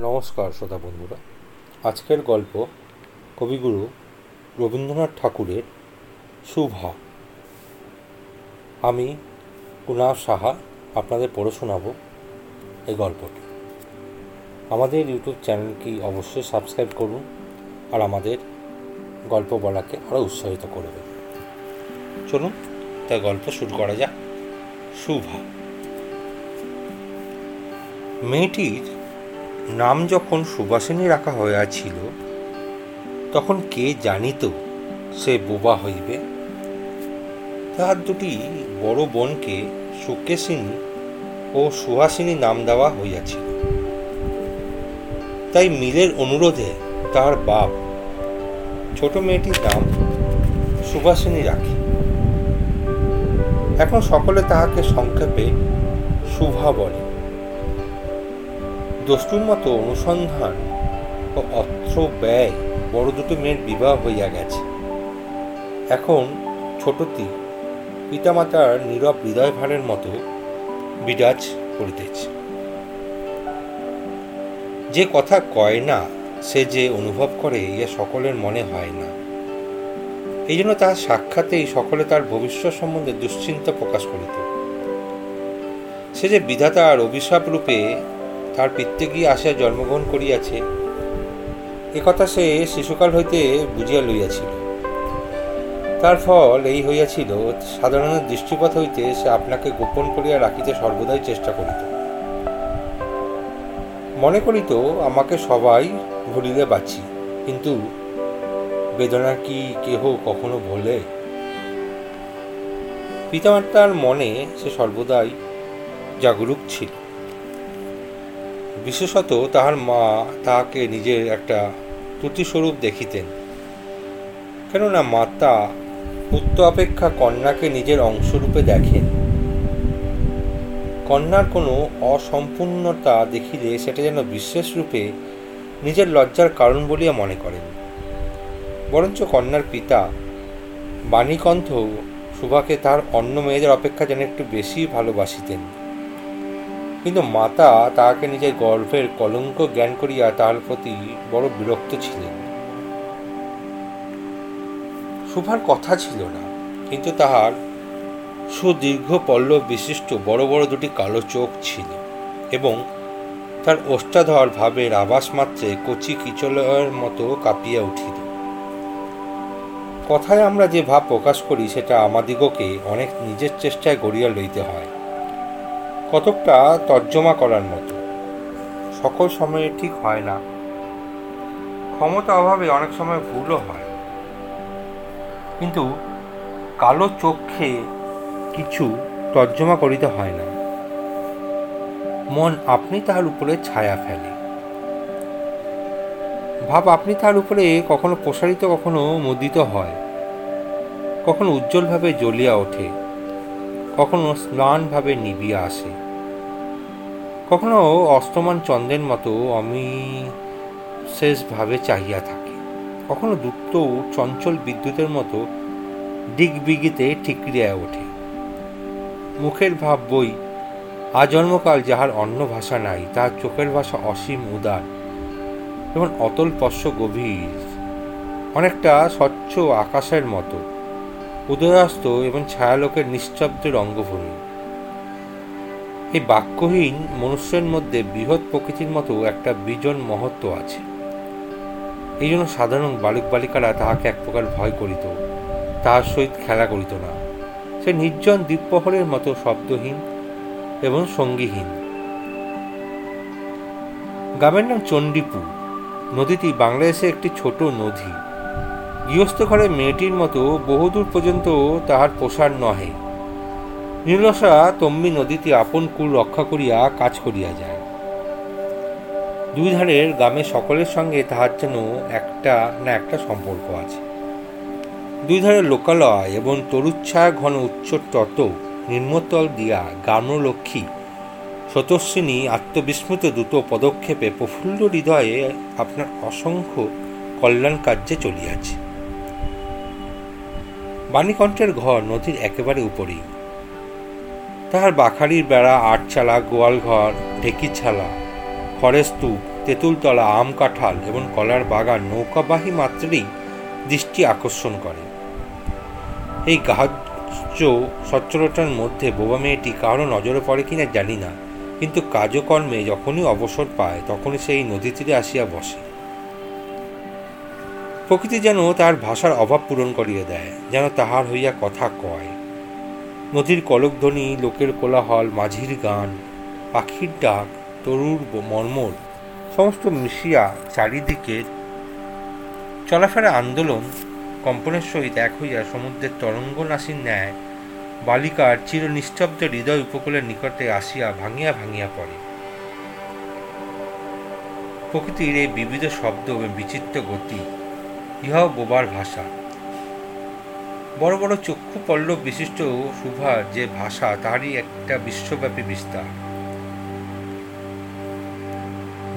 নমস্কার শ্রোতা বন্ধুরা। আজকের গল্প কবিগুরু রবীন্দ্রনাথ ঠাকুরের শুভা আমি কুনাল সাহা আপনাদের পড়ে শোনাব এই গল্পটি। আমাদের ইউটিউব চ্যানেলটি অবশ্যই সাবস্ক্রাইব করুন আর আমাদের গল্প বলাকে আরও উৎসাহিত করবে চলুন তাই গল্প শুরু করা যাক। শুভা মেয়েটির নাম যখন সুবাসিনী রাখা হইয়াছিল তখন কে জানিত সে বোবা হইবে? তাহার দুটি বড় বোনকে সুকেশিনী ও সুহাসিনী নাম দেওয়া হইয়াছিল। তাই মিলের অনুরোধে তার বাপ ছোট মেয়েটির নাম সুবাসিনী রাখে। এখন সকলে তাহাকে সংক্ষেপে শুভা বলে। দস্তুর মতো অনুসন্ধান ও অর্থ ব্যয় বড় দুটো মেয়ের বিবাহ হইয়া গেছে। এখন ছোটটি পিতামাতার নীরব হৃদয় ভারের মতো বিরাজ করিতেছে। যে কথা কয় না, সে যে অনুভব করে ইয়া সকলের মনে হয় না। এই জন্য তার সাক্ষাতেই সকলে তার ভবিষ্যৎ সম্বন্ধে দুশ্চিন্তা প্রকাশ করিত। সে যে বিধাতার অভিশাপ রূপে তার পিত্তে গিয়ে আসিয়া জন্মগ্রহণ করিয়াছে। একথা সে শিশুকাল হইতে বুঝিয়া লইয়াছিল। তার ফল এই হইয়াছিল সাধারণের দৃষ্টিপথ হইতে সে আপনাকে গোপন করিয়া রাখিতে সর্বদাই চেষ্টা করিত। মনে করিত, আমাকে সবাই ভুলিলে বাঁচি, কিন্তু বেদনা কি কেহ কখনো বলে পিতামাতার মনে সে সর্বদাই জাগরুক ছিল। বিশেষত তাহার মা তাহাকে নিজের একটা ত্রুটিস্বরূপ দেখিতেন। কেননা মাতা পুত্র অপেক্ষা কন্যাকে নিজের অংশরূপে দেখেন। কন্যার কোনো অসম্পূর্ণতা দেখিলে সেটা যেন বিশেষ রূপে নিজের লজ্জার কারণ বলিয়া মনে করেন। বরঞ্চ কন্যার পিতা বাণীকণ্ঠ সুভাকে তার অন্য মেয়েদের অপেক্ষা যেন একটু বেশি ভালোবাসিতেন। কিন্তু মাতা তাহাকে নিজের গর্ভের কলঙ্ক জ্ঞান করিয়া তাহার প্রতি বড় বিরক্ত ছিলেন। শুভার কথা ছিল না, কিন্তু তাহার সুদীর্ঘ পল্লব বিশিষ্ট বড় বড় দুটি কালো চোখ ছিল এবং তার ওষ্ঠাধর ভাবের আভাস মাত্রে কচি কিচলের মতো কাঁপিয়া উঠিল। কথায় আমরা যে ভাব প্রকাশ করি, সেটা আমাদিগকে অনেক নিজের চেষ্টায় গড়িয়া লইতে হয়। কতকটা তর্জমা করার মতো। সকল সময়ে ঠিক হয় না। ক্ষমতা অভাবে অনেক সময় ভুলও হয়। কিন্তু কালো চোখে কিছু তর্জমা করিতে হয় না। মন আপনি তাহার উপরে ছায়া ফেলে। ভাব আপনি তার উপরে কখনো প্রসারিত, কখনো মুদিত হয়। কখনো উজ্জ্বলভাবে জ্বলিয়া ওঠে। কখনো স্নানভাবে নিবিয়া আসে। কখনো অস্তমান চন্দ্রের মতো আমি শেষভাবে চাহিয়া থাকে। কখনো দ্রুত চঞ্চল বিদ্যুতের মতো ডিগবিগিতে ঠিকরিয়া ওঠে। মুখের ভাব বই আজন্মকাল যাহার অন্য ভাষা নাই, তাহার চোখের ভাষা অসীম উদার এবং অতল পশ্য গভীর। অনেকটা স্বচ্ছ আকাশের মতো। উদয়াস্ত এবং ছায়ালোকের নিশ্চব্দের অঙ্গভূমি এই বাক্যহীন মনুষ্যের মধ্যে বৃহৎ প্রকৃতির মতো একটা বিজন মহত্ব আছে। এই জন্য সাধারণ বালক বালিকারা তাহাকে এক প্রকার ভয় করিত, তাহার সহিত খেলা করিত না। সে নির্জন দ্বীপপহরের মতো শব্দহীন এবং সঙ্গীহীন। গ্রামের নাম চণ্ডীপুর। নদীটি বাংলাদেশে একটি ছোট নদী। গৃহস্থ ঘরে মেয়েটির মতো বহুদূর পর্যন্ত তাহার প্রসার নহে। নীলসা তম্বি নদীতে আপন কুল রক্ষা করিয়া কাজ করিয়া যায়। দুই ধারের গ্রামের সকলের সঙ্গে তাহার যেন একটা না একটা সম্পর্ক আছে। দুই ধারের লোকালয় এবং তরুচ্ছায়া ঘন উচ্চ তত নিম্নতল দিয়া গ্রাম্যলক্ষ্মী শতস্বিনী আত্মবিস্মৃত দ্রুত পদক্ষেপে প্রফুল্ল হৃদয়ে আপনার অসংখ্য কল্যাণ কার্যে চলিয়াছে। বাণীকণ্ঠের ঘর নদীর একেবারে উপরেই। তাহার বাখারির বেড়া আটচালা গোয়ালঘর ঢেকিছালা খড়ের স্তূপ, তেঁতুলতলা, আম কাঁঠাল এবং কলার বাগান নৌকাবাহী মাত্রেই দৃষ্টি আকর্ষণ করে। এই গাহ্য সচ্ছলতার মধ্যে বোবা মেয়েটি কারও নজরে পড়ে কিনা জানি না, কিন্তু কাজকর্মে যখনই অবসর পায়, তখনই সেই নদী তীরে আসিয়া বসে। প্রকৃতি যেন তার ভাষার অভাব পূরণ করিয়ে দেয়, যেন তাহার হইয়া কথা কয়। নদীর কলকধ্বনি, লোকের কোলাহল, মাঝির গান, পাখির ডাক, তরুর মর্মর, সমস্ত মিশিয়া চারিদিকে চলাফেরা আন্দোলন কম্পনের সহিত এক হইয়া সমুদ্রের তরঙ্গ নাসির ন্যায় বালিকার চির নিস্তব্ধ হৃদয় উপকূলের নিকটে আসিয়া ভাঙিয়া ভাঙিয়া পড়ে। প্রকৃতির এই বিবিধ শব্দ এবং বিচিত্র গতি ইহাও বোবার ভাষা। বড় বড় চক্ষু পল্লব বিশিষ্ট সুভার যে ভাষা তারই একটা বিশ্বব্যাপী বিস্তার।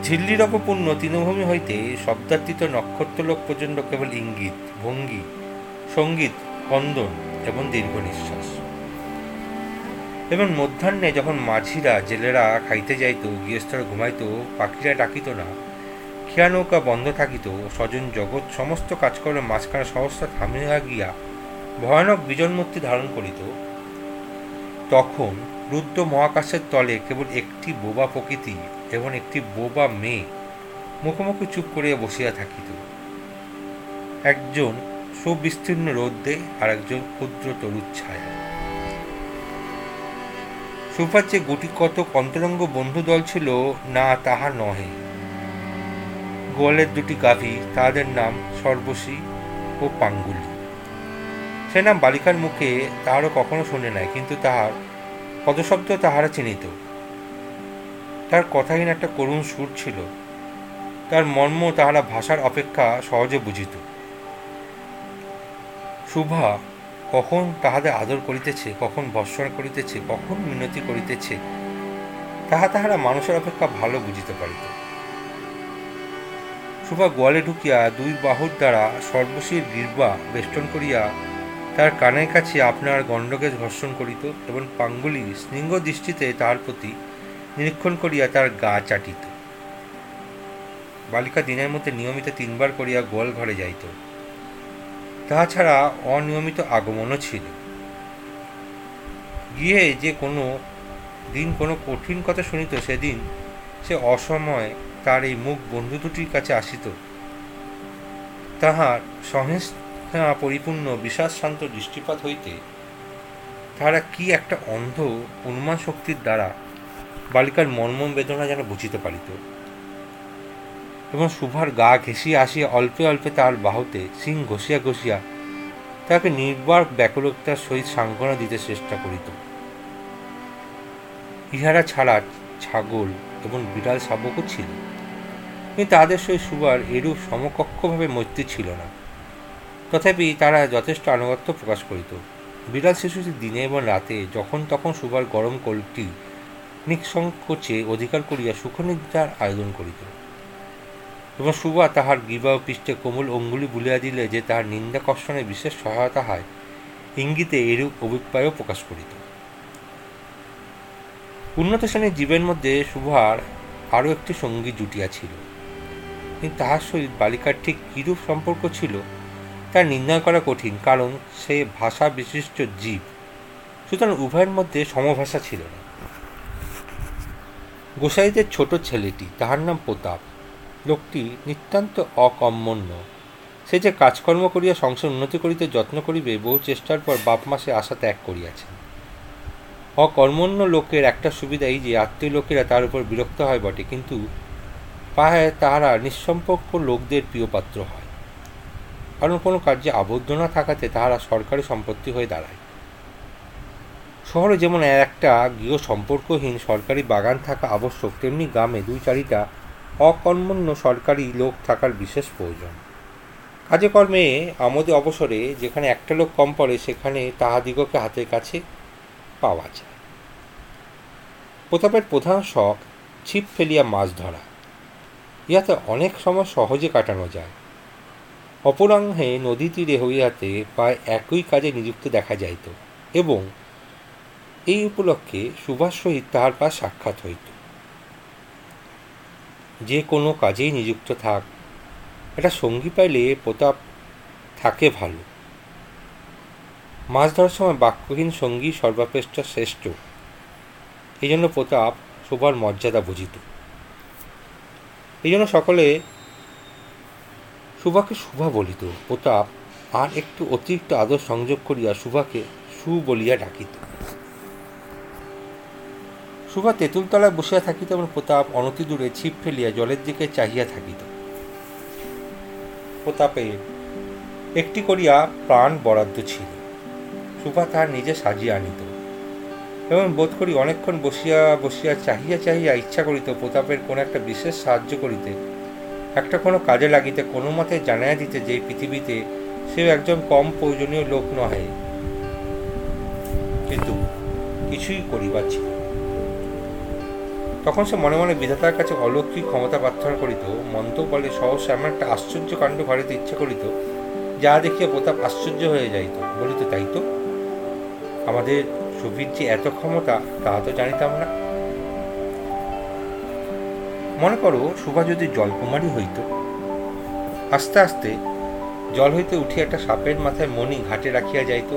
ঝিল্লির অপপূর্ণ তৃণভূমি হইতে শব্দার্থিত নক্ষত্রলোক পর্যন্ত কেবল ইঙ্গিত, ভঙ্গি, সংগীত কন্দন এবং দীর্ঘ নিঃশ্বাস। এবং মধ্যাহ্নে যখন মাঝিরা, জেলেরা খাইতে যাইত, গৃহস্থরা ঘুমাইত, পাখিরা ডাকিত না খেয়া নৌকা বন্ধ থাকিত, স্বজন জগৎ সমস্ত কাজকর্মের মাঝখানে সহস্র থামিয়া গিয়া ভয়ানক বিজন্মূর্তি ধারণ করিত। তখন রুদ্র মহাকাশের তলে কেবল একটি বোবা প্রকৃতি এবং একটি বোবা মেয়ে মুখোমুখি চুপ করিয়া বসিয়া থাকিত। একজন সুবিস্তীর্ণ রোদ্দে আর একজন ক্ষুদ্র তরুচ্ছায়া সুফার যে গুটি কত অন্তরঙ্গ বন্ধু দল ছিল, না তাহা নহে। গোয়ালের দুটি গাভী, তাদের নাম সর্বশী ও পাঙ্গুলি। সে নাম বালিকার মুখে তাহারও কখনো শুনে নাই, কিন্তু তাহার পদশব্দ তাহারা চিনিত। তার কথাহীন একটা করুণ সুর ছিল। তার মর্ম তাহারা ভাষার অপেক্ষা সহজে বুঝিত। শুভা, কখন তাহাদের আদর করিতেছে, কখন ভর্ষণ করিতেছে, কখন মিনতি করিতেছে, তাহা তাহারা মানুষের অপেক্ষা ভালো বুঝিতে পারিত। শুভা গোয়ালে ঢুকিয়া দুই বাহুর দ্বারা সর্বশীর গির্বা বেষ্টন করিয়া তার কানের কাছে আপনার গণ্ডকে ধর্ষণ করিত এবং পাঙ্গুলি স্নিঙ্গ দৃষ্টিতে তার প্রতি নিরীক্ষণ করিয়া তার গা চাটিত। বালিকা দিনের মধ্যে নিয়মিত তিনবার করিয়া গোয়াল ঘরে যাইত। তাহা ছাড়া অনিয়মিত আগমনও ছিল। গিয়ে যে কোনো দিন কোনো কঠিন কথা শুনিত, সেদিন সে অসময়ে তার এই মুখ বন্ধু দুটির কাছে আসিত। তাহার সহিষ্ণা পরিপূর্ণ বিশ্বাস শান্ত দৃষ্টিপাত হইতে তাহারা কি একটা অন্ধ অনুমান শক্তির দ্বারা বালিকার মর্মম বেদনা যেন বুঝিতে পারিত। এবং শুভার গা ঘেঁষিয়া আসিয়া অল্পে অল্পে তার বাহুতে সিং ঘষিয়া ঘষিয়া তাকে নির্বার ব্যাকুলতার সহিত সান্ত্বনা দিতে চেষ্টা করিত। ইহারা ছাড়া ছাগল এবং বিড়াল শাবকও ছিল। কিন্তু তাদের সহিত সুবার এরূপ সমকক্ষভাবে মৈত্রী ছিল না। তথাপি তারা যথেষ্ট আনুগত্য প্রকাশ করিত। বিড়াল শিশুটি দিনে এবং রাতে যখন তখন সুবার গরম কোলটি নিঃসংকোচে অধিকার করিয়া সুখনিদ্রার আয়োজন করিত। এবং সুবা তাহার গিবা পৃষ্ঠে কোমল অঙ্গুলি বুলিয়া দিলে যে তাহার নিন্দা কর্ষণে বিশেষ সহায়তা হয়, ইঙ্গিতে এরূপ অভিপ্রায়ও প্রকাশ করিত। উন্নত শ্রেণির জীবের মধ্যে শুভার আরও একটি সঙ্গী জুটিয়াছিল কিন্তু তাহার সহিত বালিকার ঠিক কিরূপ সম্পর্ক ছিল তা নির্ণয় করা কঠিন, কারণ সে ভাষা বিশিষ্ট জীব। সুতরাং উভয়ের মধ্যে সমভাষা ছিল না। গোসাইদের ছোট ছেলেটি, তাহার নাম প্রতাপ। লোকটি নিতান্ত অকম্মন্য সে যে কাজকর্ম করিয়া সংসার উন্নতি করিতে যত্ন করিবে, বহু চেষ্টার পর বাপ মাসে আশা ত্যাগ করিয়াছেন। অকর্মণ্য লোকের একটা সুবিধা এই যে আত্মীয় লোকেরা তার উপর বিরক্ত হয় বটে, কিন্তু পায়ে তাহারা নিঃসম্পর্ক লোকদের প্রিয়পাত্র হয়। কারণ কোনো কার্যে আবদ্ধ না থাকাতে তাহারা সরকারি সম্পত্তি হয়ে দাঁড়ায়। শহরে যেমন একটা গৃহ সম্পর্কহীন সরকারি বাগান থাকা আবশ্যক, তেমনি গ্রামে দুই চারিটা অকর্মণ্য সরকারি লোক থাকার বিশেষ প্রয়োজন। কাজে কর্মে আমোদে অবসরে যেখানে একটা লোক কম পড়ে, সেখানে তাহাদিগকে হাতের কাছে পাওয়া যায়। প্রতাপের প্রধান শখ, ছিপ ফেলিয়া মাছ ধরা। ইহাতে অনেক সময় সহজে কাটানো যায়। অপরাহ্নে নদী তীরে হইয়াতে প্রায় একই কাজে নিযুক্ত দেখা যাইত এবং এই উপলক্ষে সুভাষ সহিত তাহার পা সাক্ষাৎ হইত। যে কোনো কাজেই নিযুক্ত থাক, একটা সঙ্গী পাইলে প্রতাপ থাকে ভালো। মাছ ধরার সময় বাক্যহীন সঙ্গী সর্বাপেক্ষা শ্রেষ্ঠ। এই জন্য প্রতাপ শোভার মর্যাদা বুঝিত। এই জন্য সকলে সুভাকে শুভা বলিত। প্রতাপ আর একটু অতিরিক্ত আদর সংযোগ করিয়া সুভাকে সু বলিয়া ডাকিত। সুভা তেঁতুলতলায় বসিয়া থাকিত এবং প্রতাপ অনতি দূরে ছিপ ফেলিয়া জলের দিকে চাহিয়া থাকিত। প্রতাপে একটি করিয়া প্রাণ বরাদ্দ ছিল। সুভা তাহার নিজে সাজিয়া আনিত। এবং বোধ করি অনেকক্ষণ বসিয়া বসিয়া, চাহিয়া চাহিয়া ইচ্ছা করিত প্রতাপের কোন একটা বিশেষ সাহায্য করিতে। একটা কোনো কাজে লাগিতে, কোনো মতে জানাইয়া দিতে যে পৃথিবীতে সেও একজন কম প্রয়োজনীয় লোক নহে। কিন্তু কিছুই করিবার ছিল তখন সে মনে মনে বিধাতার কাছে অলৌকিক ক্ষমতা প্রার্থনা করিত, মন্ত্র বলে সহসা এমন একটা আশ্চর্য কাণ্ড ঘটাতে ইচ্ছা করিত, যা দেখিয়া প্রতাপ আশ্চর্য হয়ে যাইত। বলিত, তাই তো? আমাদের সুবীর যে এত ক্ষমতা, তাহা তো জানিতাম না। মনে করো, সুভা যদি জলকুমারী হইত, আস্তে আস্তে জল হইতে উঠিয়া একটা সাপের মাথায় মণি ঘাটে রাখিয়া যাইত।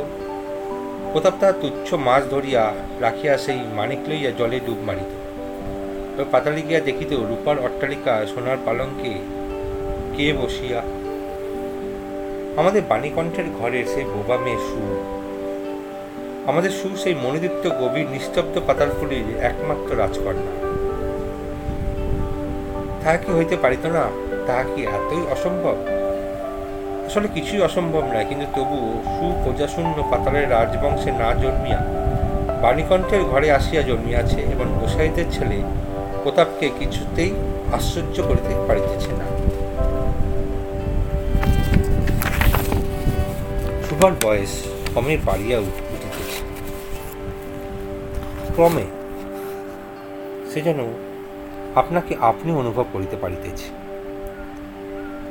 প্রতাপ তাহার তুচ্ছ মাছ ধরিয়া রাখিয়া সেই মানিক লইয়া জলে ডুব মারিত। পাতালি গিয়া দেখিত রূপার অট্টালিকা, সোনার পালঙ্কে কে বসিয়া? আমাদের বাণীকণ্ঠের ঘরে সেই বোবা মেয়ে সুর আমাদের সু সেই মনোদীপ্ত গভীর নিস্তব্ধ পাতালপুরীর একমাত্র রাজকন্যা। তাহা কি হইতে পারিত না? তাহা কি এতই অসম্ভব? আসলে কিছুই অসম্ভব নয়, কিন্তু তবু সুপ্রজাশূন্য পাতালের রাজবংশে না জন্মিয়া, বাণীকণ্ঠের ঘরে আসিয়া জন্মিয়াছে এবং গোসাইদের ছেলে প্রতাপকে কিছুতেই আশ্চর্য করিতে পারিতেছে না। সুভার বয়স ক্রমে বাড়িয়া উঠিতেছে ক্রমে সে যেন আপনাকে আপনি অনুভব করিতে পারিতেছে।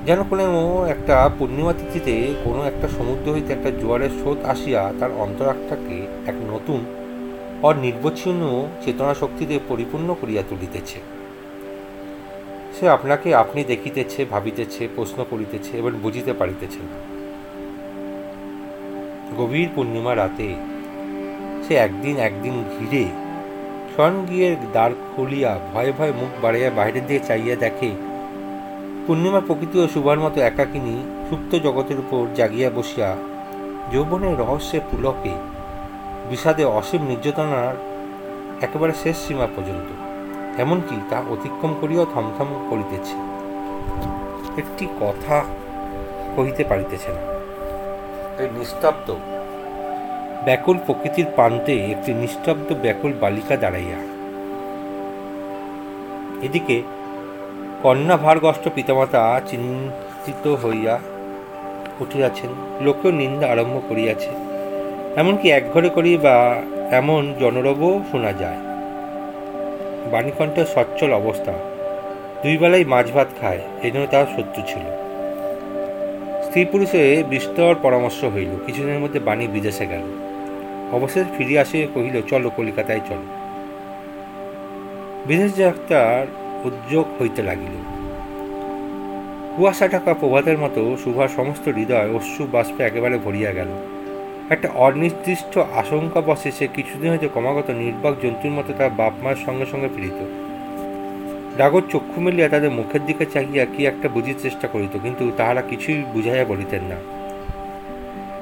যেন কোনো একটা পূর্ণিমা তিথিতে কোনো একটা সমুদ্র হইতে একটা জোয়ারের স্রোত আসিয়া তার অন্তরাত্মাকে এক নতুন, অনির্বচ্ছিন্ন চেতনা শক্তিতে পরিপূর্ণ করিয়া তুলিতেছে। সে আপনাকে আপনি দেখিতেছে, ভাবিতেছে, প্রশ্ন করিতেছে এবং বুঝিতে পারিতেছে না। গভীর পূর্ণিমা রাতে সে একদিন একদিন ঘিরে শন গিয়ে দ্বার খুলিয়া ভয়ে ভয়ে মুখ বাড়াইয়া বাইরের দিকে চাইয়া দেখে, পূর্ণিমা প্রকৃতি ও শুভার মতো একাকিনী সুপ্ত জগতের উপর জাগিয়া বসিয়া যৌবনের রহস্যের পুলকে, বিষাদে অসীম নির্যাতনার একেবারে শেষ সীমা পর্যন্ত, এমনকি তা অতিক্রম করিয়াও থমথম করিতেছে। একটি কথা কহিতে পারিতেছে না। এই নিস্তব্ধ ব্যাকুল প্রকৃতির প্রান্তে একটি নিস্তব্ধ ব্যাকুল বালিকা দাঁড়াইয়া। এদিকে কন্যা ভারগ্রস্ত পিতামাতা চিন্তিত হইয়া উঠিয়াছেন, লোকেও নিন্দা আরম্ভ করিয়াছে। এমনকি একঘরে করি বা এমন জনরবও শোনা যায়। বাণীকণ্ঠের সচ্ছল অবস্থা। দুই বেলায় মাছ ভাত খায় এই জন্য তার শত্রু ছিল। স্ত্রী পুরুষে বিস্তর পরামর্শ হইল। কিছুদিনের মধ্যে বাণী বিদেশে গেল। অবশেষে ফিরিয়া আসিয়া কহিল, চলো কলিকাতায় চলো। বিদেশ যাত্রার উদ্যোগ হইতে লাগিল। কুয়াশা ঢাকা প্রভাতের মতো সুভার সমস্ত হৃদয় অশ্রু বাষ্পে একেবারে ভরিয়া গেল। একটা অনির্দিষ্ট আশঙ্কা বসে, সে কিছুদিন হইতে ক্রমাগত নির্বাক জন্তুর মতো তার বাপ মায়ের সঙ্গে সঙ্গে ফিরিত। ডাগর চক্ষু মিলিয়া তাদের মুখের দিকে চাহিয়া কি একটা বুঝির চেষ্টা করিত, কিন্তু তাহারা কিছুই বুঝাইয়া বলিতেন না।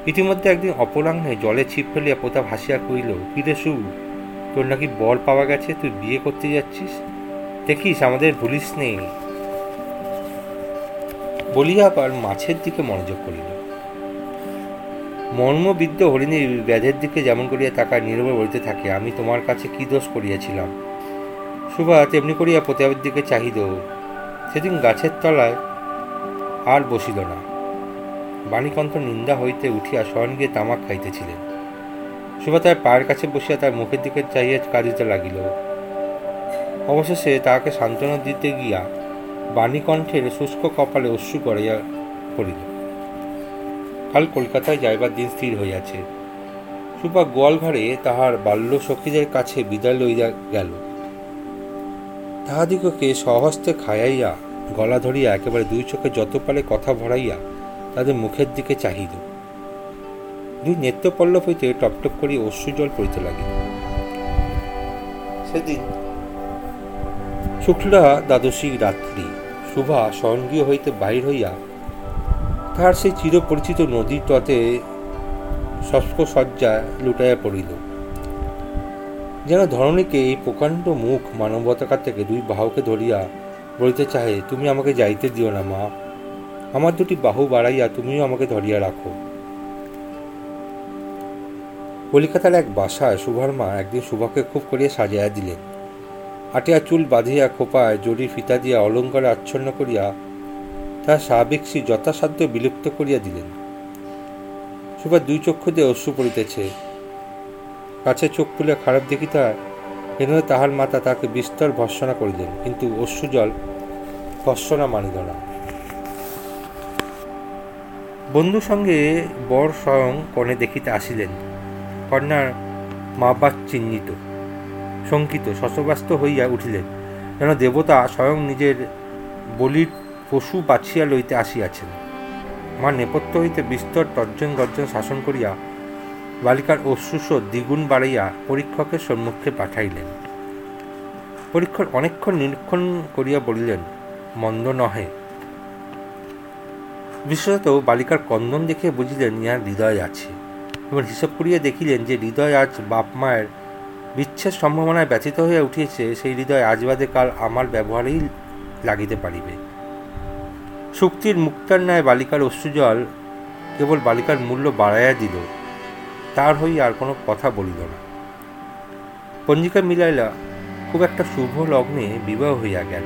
ইতিমধ্যে একদিন অপরাহ্নে জলে ছিপ ফেলিয়া প্রতাপ হাসিয়া কহিল, কিরে সু, তোর নাকি বর পাওয়া গেছে, তুই বিয়ে করতে যাচ্ছিস? দেখিস, আমাদের ভুলিস নেই। বলিয়া আবার মাছের দিকে মনোযোগ করিল। মর্মবিদ্য হরিণীর ব্যাধের দিকে যেমন করিয়া তাকায়, নীরবে বলিতে থাকে, আমি তোমার কাছে কি দোষ করিয়াছিলাম? সুভা, তেমনি করিয়া প্রতাপের দিকে চাহিদ, সেদিন গাছের তলায় আর বসিল না। বাণীকণ্ঠ নিন্দা হইতে উঠিয়া শয়ন গিয়ে তামাক খাইতেছিলেন। সুভা তার পায়ের কাছে বসিয়া তার মুখের দিকে চাহিয়া কাঁদিতে লাগিল। অবশেষে তাহাকে সান্ত্বনা দিতে গিয়া বাণীকণ্ঠের শুষ্ক কপালে অশ্রু গড়াইয়া পড়িল। কাল কলকাতায় যাইবার দিন স্থির হইয়াছে। সুপা গোয়ালঘরে তাহার বাল্য সখীদের কাছে বিদায় লইয়া গেল। তাহাদিগকে সহস্তে খাইয়াইয়া গলা ধরিয়া একেবারে দুই চোখে যত পারে কথা ভরাইয়া তাদের মুখের দিকে চাহিল দুই নেত্রপল্লব হইতে টপটপ করি অশ্রু জল পড়িতে লাগিল। সেদিন শুক্লা দ্বাদশী রাত্রি শুভা স্বয়ংগীয় হইতে বাহির হইয়া তাহার সেই চিরপরিচিত নদীর তটে শস্ক সজ্জায় লুটাইয়া পড়িল। যেন ধরণীকে এই প্রকাণ্ড মুখ মানবতাকার থেকে দুই বাহুকে ধরিয়া বলিতে চাহে, তুমি আমাকে যাইতে দিও না মা। আমার দুটি বাহু বাড়াইয়া তুমিও আমাকে ধরিয়া রাখো। কলিকাতার এক বাসায় শুভার মা একদিন শুভাকে খুব করিয়া সাজাইয়া দিলেন। আটিয়া চুল বাঁধিয়া খোপায় জড়ি ফিতা দিয়া অলঙ্কারে আচ্ছন্ন করিয়া তার স্বাভাবিক শ্রী যথাসাধ্য বিলুপ্ত করিয়া দিলেন। সুভার দুই চক্ষু দিয়ে অশ্রু পড়িতেছে। কাছে চোখ খুলে খারাপ দেখিতে এন তাহার মাতা তাকে বিস্তর ভর্সনা করিলেন, কিন্তু অশ্রু জল ভর্সনা মানিল না। বন্ধু সঙ্গে বর স্বয়ং কনে দেখিতে আসিলেন। কন্যার মা বাপ চিহ্নিত, শঙ্কিত, শশব্যস্ত হইয়া উঠিলেন। যেন দেবতা স্বয়ং নিজের বলির পশু বাছিয়া লইতে আসিয়াছেন। মা নেপথ্য হইতে বিস্তর তর্জন গর্জন শাসন করিয়া বালিকার অশ্রুস্রোত দ্বিগুণ বাড়াইয়া পরীক্ষকের সম্মুখে পাঠাইলেন। পরীক্ষক অনেকক্ষণ নিরীক্ষণ করিয়া বলিলেন, মন্দ নহে বিশেষত বালিকার কন্দন দেখে বুঝিলেন ইহার হৃদয় আছে। এবং হিসাব করিয়া দেখিলেন যে হৃদয় আজ বাপ মায়ের বিচ্ছেদ সম্ভাবনায় ব্যথিত হইয়া উঠিয়েছে, সেই হৃদয় আজ বাদে কাল আমার ব্যবহারেই লাগিতে পারিবে। শক্তির মুক্তার ন্যায় বালিকার অশ্রুজল কেবল বালিকার মূল্য বাড়াইয়া দিল, তার হই আর কোনো কথা বলিল না। পঞ্জিকা মিলাইলা, খুব একটা শুভ লগ্নে বিবাহ হইয়া গেল।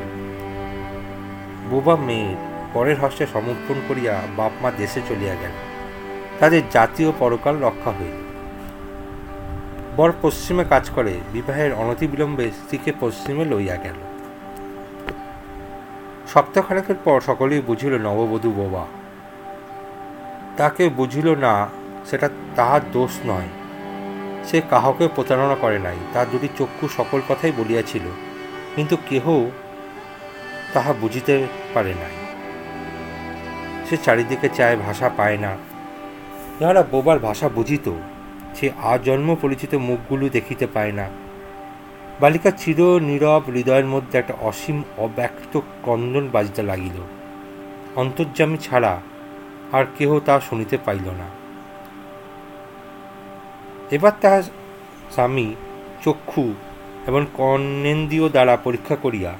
বোবা মেয়ের পরের হস্তে সমর্পণ করিয়া বাপ মা দেশে চলিয়া গেল। তাদের জাতীয় পরকাল রক্ষা হইল। বর পশ্চিমে কাজ করে, বিবাহের অনতিবিলম্বে স্ত্রীকে পশ্চিমে লইয়া গেল। সপ্তাহখানেকের পর সকলেই বুঝিল নববধূ বোবা। তাকে বুঝিল না, সেটা তাহার দোষ নয়। সে কাহকে প্রতারণা করে নাই, তার দুটি চক্ষু সকল কথাই বলিয়াছিল, কিন্তু কেহ তাহা বুঝিতে পারে নাই। সে চারিদিকে চায়, ভাষা পায় না। যাহারা বোবার ভাষা বুঝিত, সে আজন্ম পরিচিত মুখগুলো দেখিতে পায় না। বালিকা চির নীরব হৃদয়ের মধ্যে একটা অসীম অব্যক্ত ক্রন্দন বাজিতে লাগিল। অন্তর্যামী ছাড়া আর কেহ তা শুনিতে পাইল না। এবার তাহার স্বামী চক্ষু এবং কর্ণেন্দ্রীয় দ্বারা পরীক্ষা করিয়া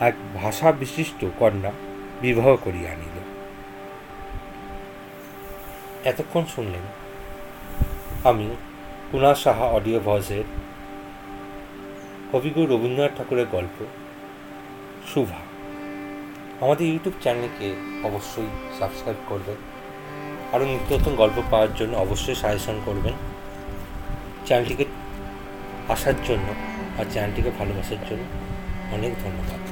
এক ভাষা বিশিষ্ট কন্যা বিবাহ করিয়া আনিল। এতক্ষণ শুনলেন, আমি কুণাল সাহা অডিও ভয়েসের কবিগুরু রবীন্দ্রনাথ ঠাকুরের গল্প, শুভা। আমাদের ইউটিউব চ্যানেলকে অবশ্যই সাবস্ক্রাইব করবেন, আরও নিত্য নতুন গল্প পাওয়ার জন্য অবশ্যই সাজেশন করবেন। চ্যানেলটিকে আসার জন্য আর চ্যানেলটিকে ভালোবাসার জন্য অনেক ধন্যবাদ।